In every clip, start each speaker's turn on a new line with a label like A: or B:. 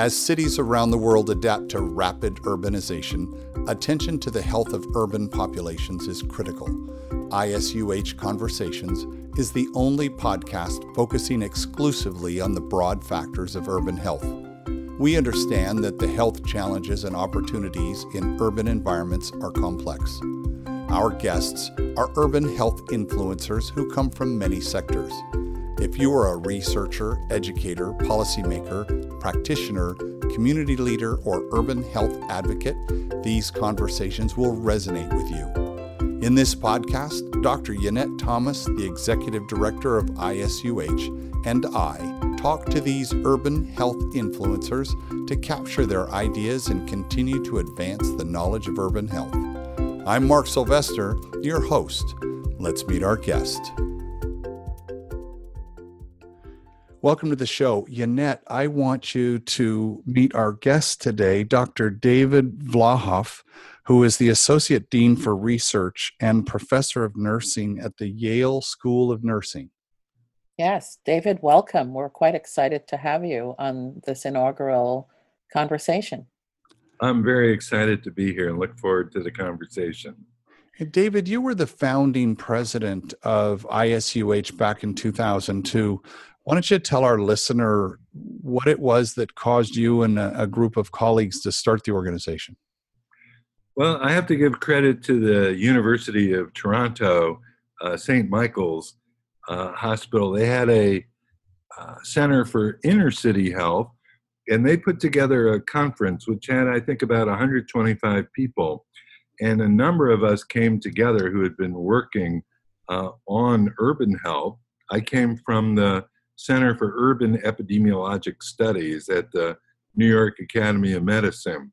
A: As cities around the world adapt to rapid urbanization, attention to the health of urban populations is critical. ISUH Conversations is the only podcast focusing exclusively on the broad factors of urban health. We understand that the health challenges and opportunities in urban environments are complex. Our guests are urban health influencers who come from many sectors. If you are a researcher, educator, policymaker, practitioner, community leader, or urban health advocate, these conversations will resonate with you. In this podcast, Dr. Yonette Thomas, the Executive Director of ISUH, and I talk to these urban health influencers to capture their ideas and continue to advance the knowledge of urban health. I'm Mark Sylvester, your host. Let's meet our guest. Welcome to the show. Yonette, I want you to meet our guest today, Dr. David Vlahov, who is the Associate Dean for Research and Professor of Nursing at the Yale School of Nursing.
B: Yes, David, welcome. We're quite excited to have you on this inaugural conversation.
C: I'm very excited to be here and look forward to the conversation.
A: David, you were the founding president of ISUH back in 2002. Why don't you tell our listener what it was that caused you and a, group of colleagues to start the organization?
C: Well, I have to give credit to the University of Toronto, uh, St. Michael's uh, Hospital. They had a uh, Center for Inner City Health, and they put together a conference which had, I think, about 125 people. And a number of us came together who had been working uh, on urban health. I came from the Center for Urban Epidemiologic Studies at the New York Academy of Medicine.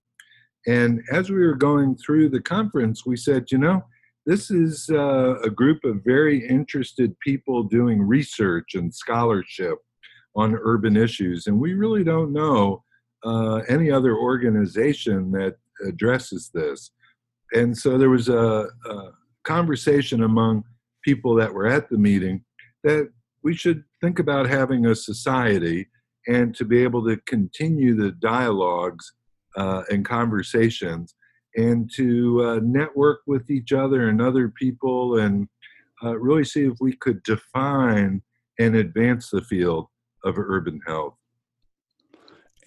C: And as we were going through the conference, we said, you know, this is uh, a group of very interested people doing research and scholarship on urban issues, and we really don't know uh, any other organization that addresses this. And so there was a, a conversation among people that were at the meeting that we should think about having a society and to be able to continue the dialogues uh, and conversations and to uh, network with each other and other people and uh, really see if we could define and advance the field of urban health.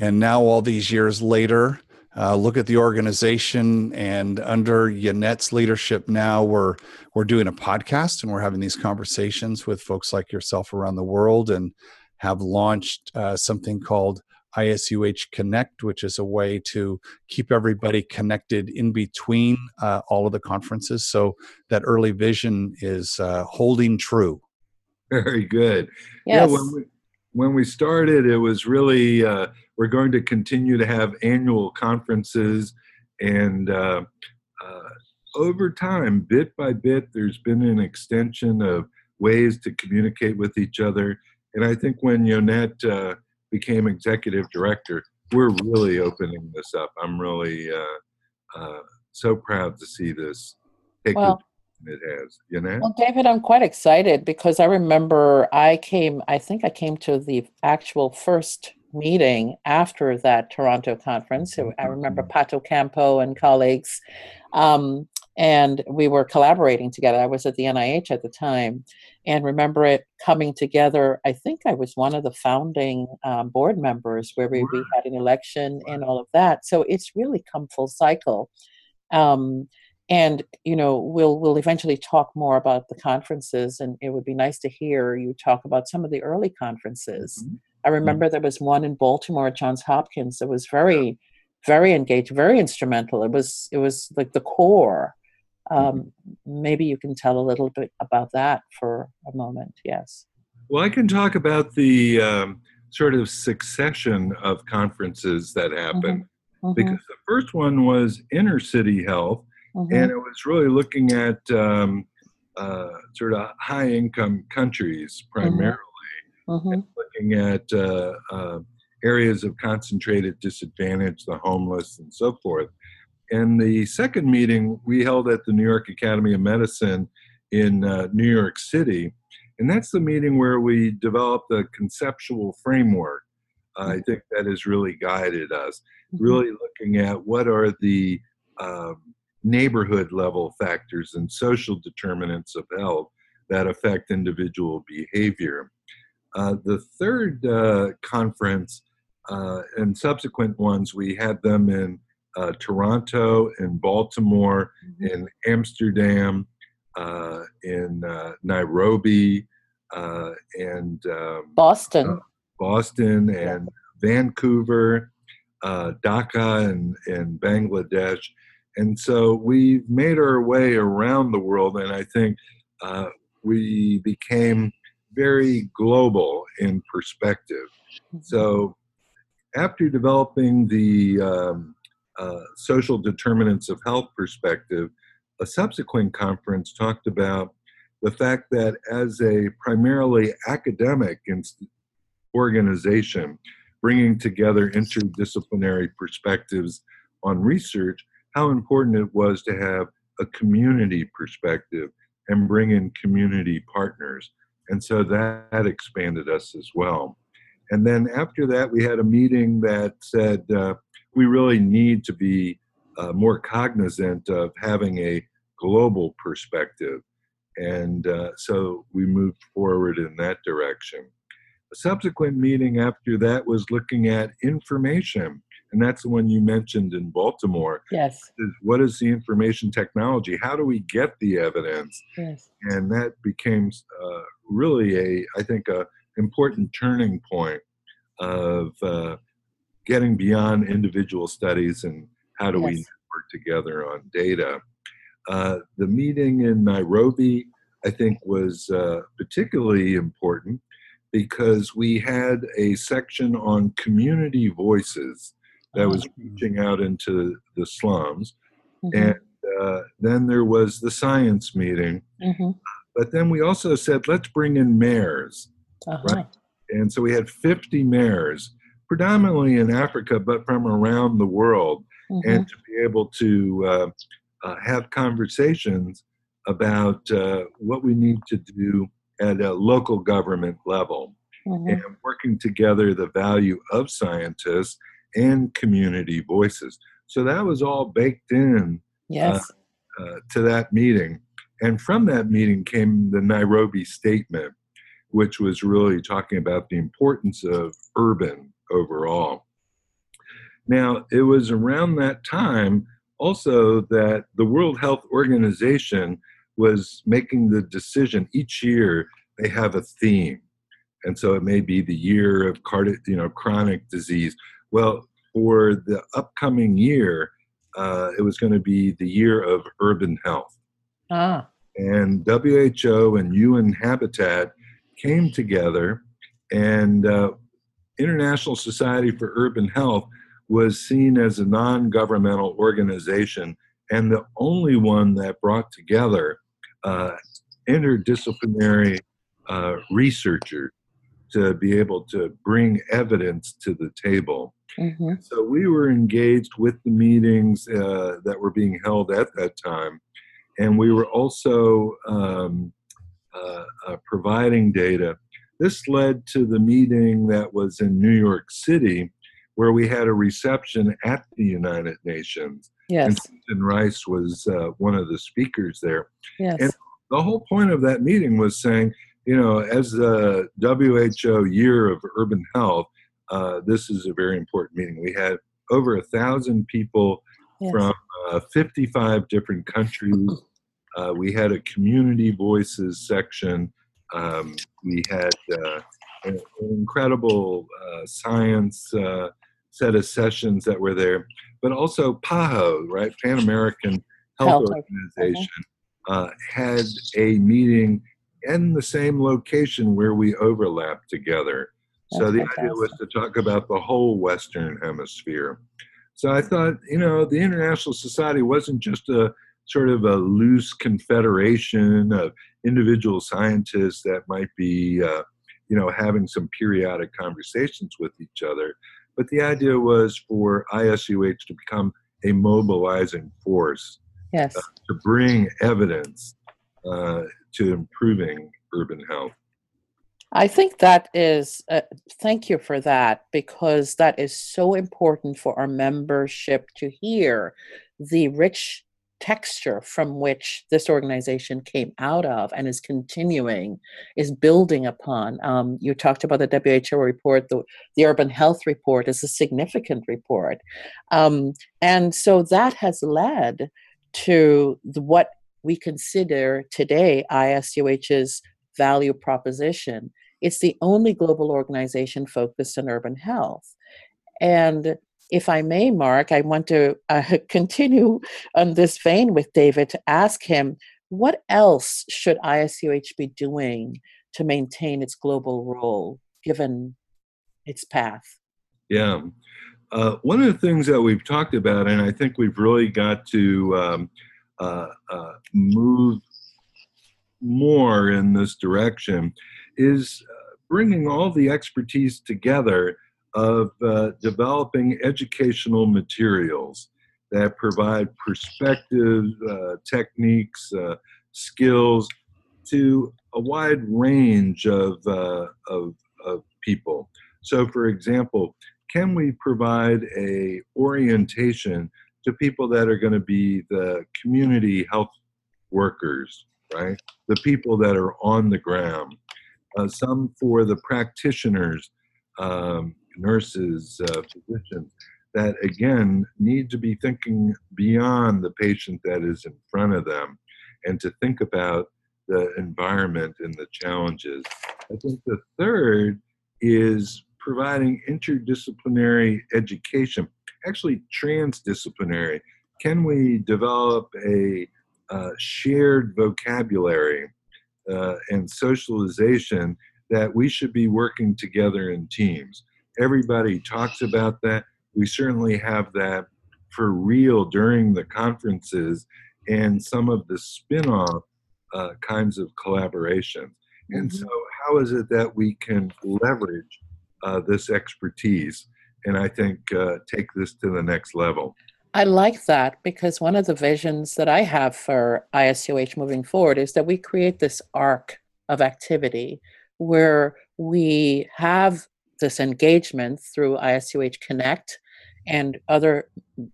A: And now, all these years later, uh, look at the organization and under Yonette's leadership now we're we're doing a podcast and we're having these conversations with folks like yourself around the world and have launched uh, something called ISUH Connect, which is a way to keep everybody connected in between uh, all of the conferences. So that early vision is uh, holding true.
C: Very good.
B: Yes.
C: Yeah, when we, when we started, it was really uh, we're going to continue to have annual conferences, and uh, uh, over time, bit by bit, there's been an extension of ways to communicate with each other. And I think when Yonette uh, became executive director, we're really opening this up. I'm really uh, uh, so proud to see this take well, it has. You know.
B: Well, David, I'm quite excited because I remember I came. I think I came to the actual first meeting after that Toronto conference. I remember mm-hmm. Pat O'Campo and colleagues, um, and we were collaborating together. I was at the NIH at the time, and remember it coming together. I think I was one of the founding um, board members where we, we, had an election and all of that. So it's really come full cycle. Um, and you know we'll we'll eventually talk more about the conferences and it would be nice to hear you talk about some of the early conferences mm-hmm. I remember there was one in baltimore at johns hopkins that was very very engaged very instrumental it was it was like the core um, mm-hmm. maybe you can tell a little bit about that for a moment yes
C: well i can talk about the um, sort of succession of conferences that happened mm-hmm. mm-hmm. because the first one was inner city health mm-hmm. and it was really looking at um, uh, sort of high income countries mm-hmm. primarily, mm-hmm. looking at uh, uh, areas of concentrated disadvantage, the homeless, and so forth. And the second meeting we held at the New York Academy of Medicine in uh, New York City. And that's the meeting where we developed a conceptual framework I think that has really guided us, really looking at what are the um, neighborhood level factors and social determinants of health that affect individual behavior. Uh, the third uh, conference uh, and subsequent ones, we had them in uh, Toronto, in Baltimore,
B: Mhm.
C: in Amsterdam, uh, in uh, Nairobi, uh, and um,
B: Boston.
C: Boston and Vancouver, uh, Dhaka and, and Bangladesh. And so we made our way around the world, and I think uh, we became very global in perspective. So after developing the um, uh, social determinants of health perspective, a subsequent conference talked about the fact that as a primarily academic organization, bringing together interdisciplinary perspectives on research, how important it was to have a community perspective and bring in community partners. And so that expanded us as well. And then after that, we had a meeting that said uh, we really need to be uh, more cognizant of having a global perspective. And uh, so we moved forward in that direction. A subsequent meeting after that was looking at information. And that's the one you mentioned in Baltimore.
B: Yes.
C: Is what is the information technology? How do we get the evidence?
B: Yes.
C: and that became uh, really a i think a important turning point of uh, getting beyond individual studies and how do we
B: Yes.
C: work together on data uh, the meeting in nairobi i think was uh, particularly important because we had a section on community voices that was reaching out into the slums
B: Mhm.
C: and uh, then there was the science meeting
B: Mhm.
C: but then we also said, let's bring in mayors.
B: Uh-huh.
C: And so we had 50 mayors, predominantly in Africa, but from around the world,
B: Mhm.
C: and to be able to uh, uh, have conversations about uh, what we need to do at a local government level
B: Mhm.
C: and working together the value of scientists and community voices. So that was all baked in
B: Yes.
C: uh, to that meeting. And from that meeting came the Nairobi Statement, which was really talking about the importance of urban overall. Now, it was around that time also that the World Health Organization was making the decision each year they have a theme. And so it may be the year of cardi- you know, chronic disease. Well, for the upcoming year, uh, it was going to be the year of urban health.
B: ah.
C: And WHO and UN Habitat came together, and uh, International Society for Urban Health was seen as a non governmental organization and the only one that brought together uh, interdisciplinary uh, researchers to be able to bring evidence to the table.
B: Mhm.
C: So we were engaged with the meetings uh, that were being held at that time, and we were also um, uh, uh, providing data. This led to the meeting that was in New York City, where we had a reception at the United Nations, and
B: Yes.
C: Susan Rice was uh, one of the speakers there
B: Yes.
C: and- the whole point of that meeting was saying, you know, as the WHO Year of Urban Health, uh, this is a very important meeting. We had over a thousand people
B: yes.
C: from uh, 55 different countries. Uh, we had a community voices section. Um, we had uh, an incredible uh, science uh, set of sessions that were there, but also PAHO, right, Pan American Health,
B: Health,
C: Organization, uh, had a meeting in the same location where we overlapped together. So
B: That's
C: the idea was to talk about the whole Western Hemisphere. So I thought, you know, the International Society wasn't just a sort of a loose confederation of individual scientists that might be, uh, you know, having some periodic conversations with each other. But the idea was for ISUH to become a mobilizing force
B: Yes.
C: to bring evidence uh, to improving urban health.
B: I think that is, uh, thank you for that, because that is so important for our membership to hear the rich texture from which this organization came out of and is continuing, is building upon. Um, you talked about the WHO report, the, the Urban Health Report is a significant report. Um, and so that has led to the, what we consider today ISUH's value proposition. It's the only global organization focused on urban health. And if I may, Mark, I want to uh, continue on this vein with David to ask him what else should ISUH be doing to maintain its global role given its path?
C: Yeah. Uh, one of the things that we've talked about, and I think we've really got to um, uh, uh, move more in this direction, is uh, bringing all the expertise together of uh, developing educational materials that provide perspective, uh, techniques, skills to a wide range of, of, of, people. So, for example, can we provide a orientation to people that are going to be the community health workers, right? The people that are on the ground. Uh, some for the practitioners um, nurses, uh, physicians, that again need to be thinking beyond the patient that is in front of them and to think about the environment and the challenges. I think the third is providing interdisciplinary education, actually transdisciplinary. Can we develop a uh, shared vocabulary uh, and socialization that we should be working together in teams? everybody talks about that. We certainly have that for real during the conferences and some of the spin off uh, kinds of collaborations. And mm-hmm. so, how is it that we can leverage uh, this expertise and I think uh, take this to the next level?
B: I like that because one of the visions that I have for ISUH moving forward is that we create this arc of activity where we have this engagement through ISUH Connect and other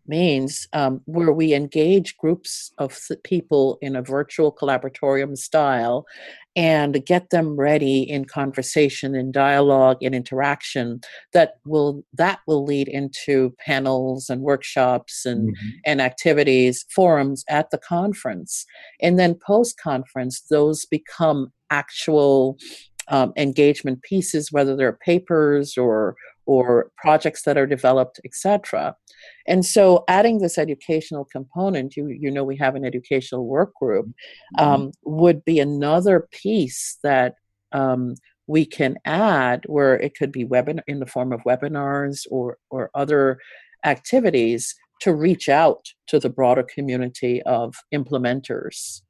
B: means um, where we engage groups of people in a virtual collaboratorium style and get them ready in conversation in dialogue and interaction that will that will lead into panels and workshops and mm-hmm. and activities forums at the conference and then post conference those become actual um, engagement pieces, whether they're papers or or projects that are developed, etc. And so, adding this educational component, you you know, we have an educational work group, mm-hmm. um, would be another piece that um, we can add, where it could be webinar in the form of webinars or or other activities to reach out to the broader community of implementers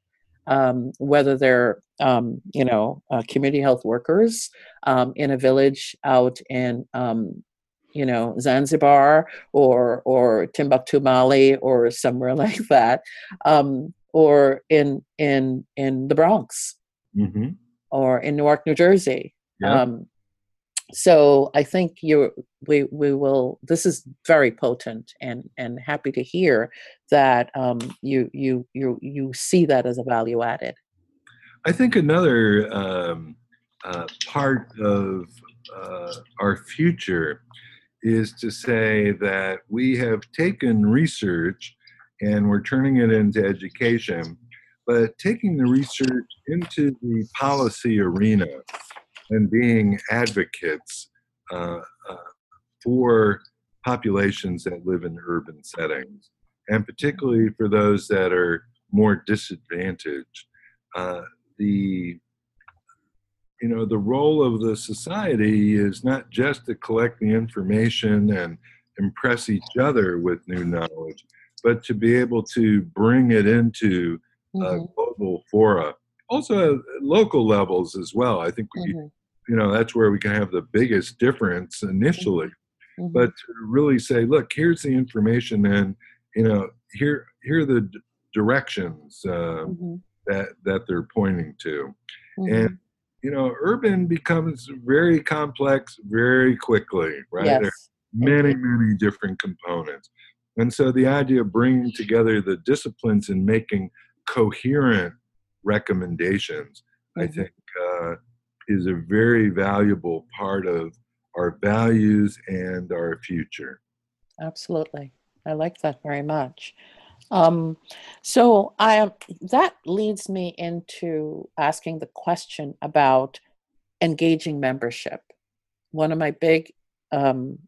B: um, whether they're um, you know uh, community health workers um, in a village out in um, you know Zanzibar or or Timbuktu, Mali, or somewhere like that, um, or in in in the Bronx, mm-hmm. or in Newark, New Jersey. Yeah. So I think you we we will. This is very potent, and and happy to hear that um, you you you you see that as a value added.
C: I think another um, uh, part of uh, our future is to say that we have taken research and we're turning it into education, but taking the research into the policy arena and being advocates uh, uh, for populations that live in urban settings, and particularly for those that are more disadvantaged. Uh, the you know the role of the society is not just to collect the information and impress each other with new knowledge, but to be able to bring it into mm-hmm. global fora also local levels as well. I think we mm-hmm you know that's where we can have the biggest difference initially mm-hmm. but to really say look here's the information and you know here here are the d- directions uh, mm-hmm. that that they're pointing to mm-hmm. and you know, urban becomes very complex very quickly, right?
B: Yes.
C: There are many, many different components. And so the idea of bringing together the disciplines and making coherent recommendations, I
B: Mhm.
C: think, uh, is a very valuable part of our values and our future.
B: Absolutely. I like that very much. Um, so I that leads me into asking the question about engaging membership. One of my big um,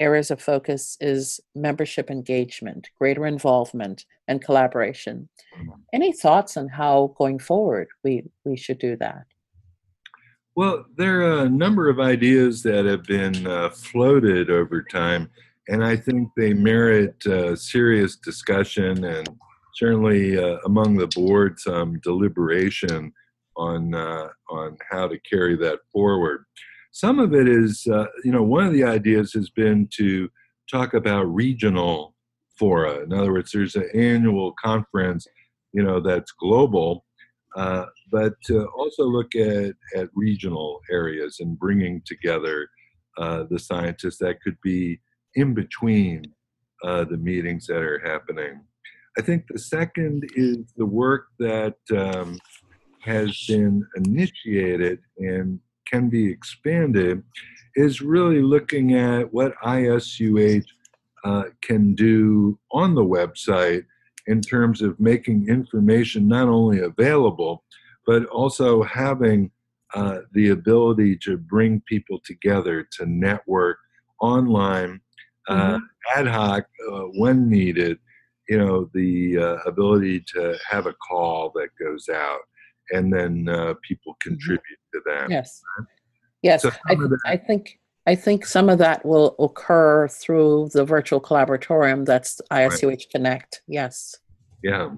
B: areas of focus is membership engagement, greater involvement, and collaboration.
C: Mhm.
B: Any thoughts on how going forward we we should do that?
C: Well, there are a number of ideas that have been uh, floated over time, and I think they merit uh, serious discussion and certainly uh, among the board some deliberation on uh, on how to carry that forward. Some of it is, uh, you know, one of the ideas has been to talk about regional fora. In other words, there's an annual conference, you know, that's global, uh, but to also look at, at regional areas and bringing together uh, the scientists that could be in between uh, the meetings that are happening. I think the second is the work that um, has been initiated and can be expanded is really looking at what ISUH uh, can do on the website in terms of making information not only available, but also having uh, the ability to bring people together to network online, uh, ad hoc uh, when needed. You know, the uh, ability to have a call that goes out and then uh, people contribute to that.
B: Yes. Yes.
C: So
B: I, I think I think some of that will occur through the virtual collaboratorium that's ISUH Connect. Yes.
C: Yeah.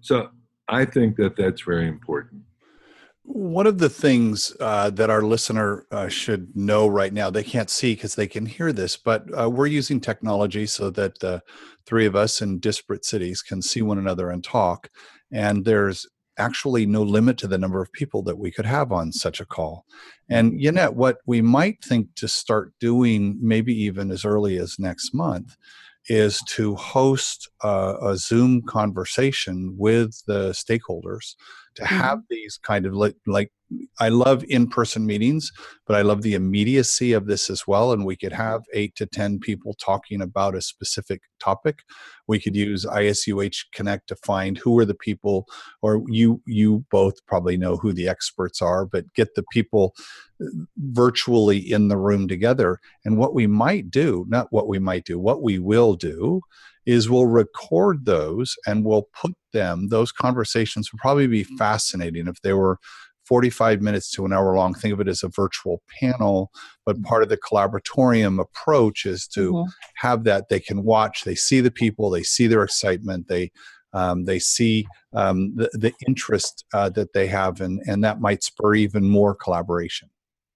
C: So I think that that's very important.
A: One of the things uh, that our listener uh, should know right now, they can't see because they can hear this, but uh, we're using technology so that the three of us in disparate cities can see one another and talk. And there's actually no limit to the number of people that we could have on such a call. And Yonette, what we might think to start doing, maybe even as early as next month, is to host uh, a Zoom conversation with the stakeholders to have these kind of like like I love in-person meetings, but I love the immediacy of this as well. And we could have eight to ten people talking about a specific topic. We could use ISUH Connect to find who are the people, or you you both probably know who the experts are, but get the people uh, virtually in the room together. And what we might do, not what we might do, what we will do is we'll record those and we'll put them those conversations would probably be fascinating if they were 45 minutes to an hour long think of it as a virtual panel but part of the collaboratorium approach is to
B: Mhm.
A: have that they can watch they see the people they see their excitement they um, they see um, the, the interest uh, that they have and, and that might spur even more collaboration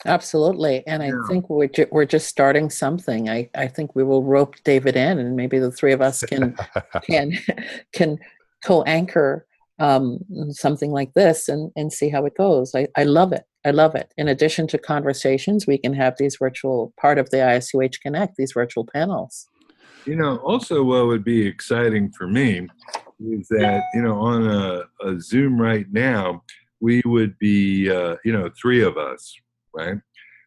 B: Absolutely. And I think we're, ju- we're just starting something. I, I think we will rope David in and maybe the three of us can can can co-anchor um, something like this and, and see how it goes. I, I love it. I love it. In addition to conversations, we can have these virtual part of the ISUH Connect, these virtual panels.
C: You know, also what would be exciting for me is that, you know, on a, a Zoom right now, we would be, uh, you know, three of us, right?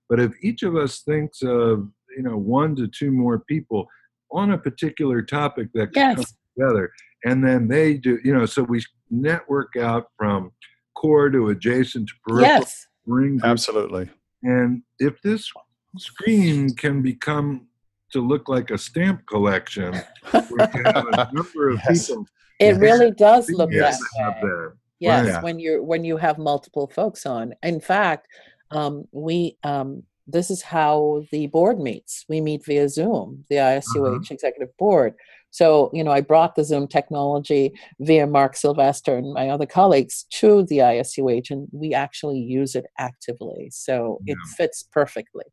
C: But if each of us thinks of, you know, one to two more people on a particular topic that
B: Yes.
C: together, and then they do, you know, so we network out from core to adjacent to peripheral,
B: Yes.
C: bring groups
A: absolutely
C: and if this screen can become to look like a stamp collection, we can have a number of
A: Yes.
C: people.
B: It really does look
C: Yes,
B: that way. Yes,
A: Yeah.
B: when you're when you have multiple folks on. In fact, um, we um, this is how the board meets. We meet via Zoom, the ISUH executive board. So you know, I brought the Zoom technology via Mark Sylvester and my other colleagues to the ISUH, and we actually use it actively. So it fits perfectly.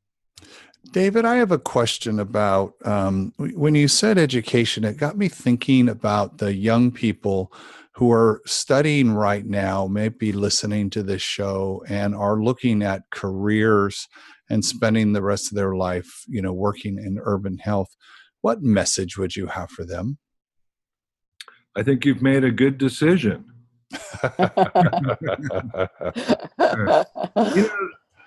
A: David, I have a question about um, when you said education, it got me thinking about the young people who are studying right now, may be listening to this show and are looking at careers and spending the rest of their life, you know, working in urban health, what message would you have for them?
C: I think you've made a good decision. you know,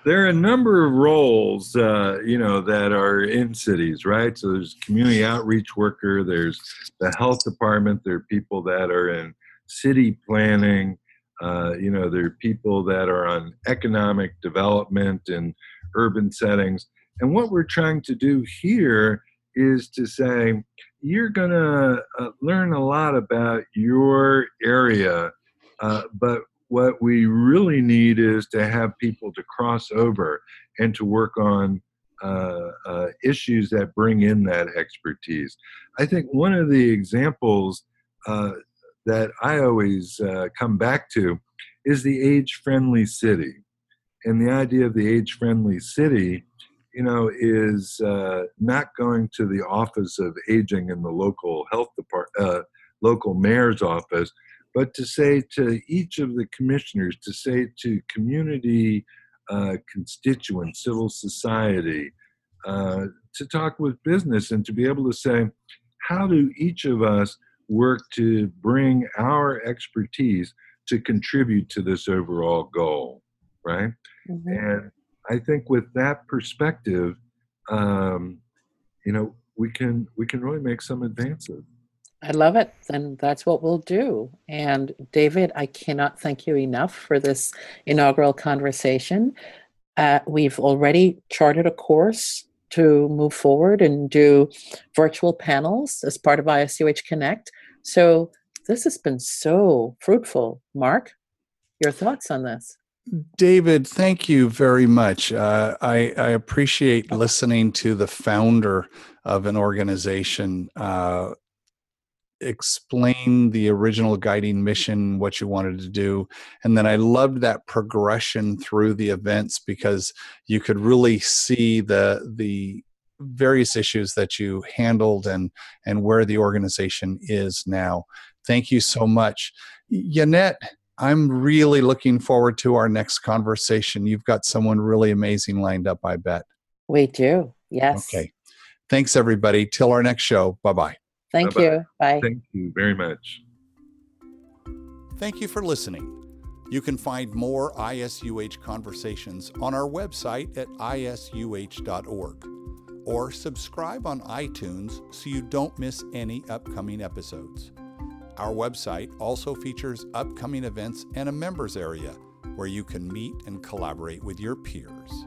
C: there are a number of roles, uh, you know, that are in cities, right? So there's community outreach worker, there's the health department, there are people that are in city planning, uh, you know, there are people that are on economic development and urban settings. And what we're trying to do here is to say, you're going to uh, learn a lot about your area, uh, but what we really need is to have people to cross over and to work on uh, uh, issues that bring in that expertise. I think one of the examples uh, that I always uh, come back to is the age friendly city. And the idea of the age friendly city, you know, is uh, not going to the office of aging in the local health department, uh, local mayor's office, but to say to each of the commissioners, to say to community uh, constituents, civil society, uh, to talk with business and to be able to say, how do each of us work to bring our expertise to contribute to this overall goal, right? Mm-hmm. And I think with that perspective, um, you know, we can we can really make some advances.
B: I love it. And that's what we'll do. And David, I cannot thank you enough for this inaugural conversation. Uh, we've already charted a course to move forward and do virtual panels as part of ISUH Connect. So this has been so fruitful. Mark, your thoughts on this?
A: David, thank you very much. Uh, I, I, appreciate listening to the founder of an organization uh, explain the original guiding mission, what you wanted to do. And then I loved that progression through the events because you could really see the the various issues that you handled and and where the organization is now. Thank you so much. Yonette, I'm really looking forward to our next conversation. You've got someone really amazing lined up, I bet.
B: We do. Yes.
A: Okay. Thanks everybody. Till our next show. Bye-bye.
B: Thank Bye-bye. you. Bye.
C: Thank you very much.
A: Thank you for listening. You can find more ISUH conversations on our website at isuh.org or subscribe on iTunes so you don't miss any upcoming episodes. Our website also features upcoming events and a members area where you can meet and collaborate with your peers.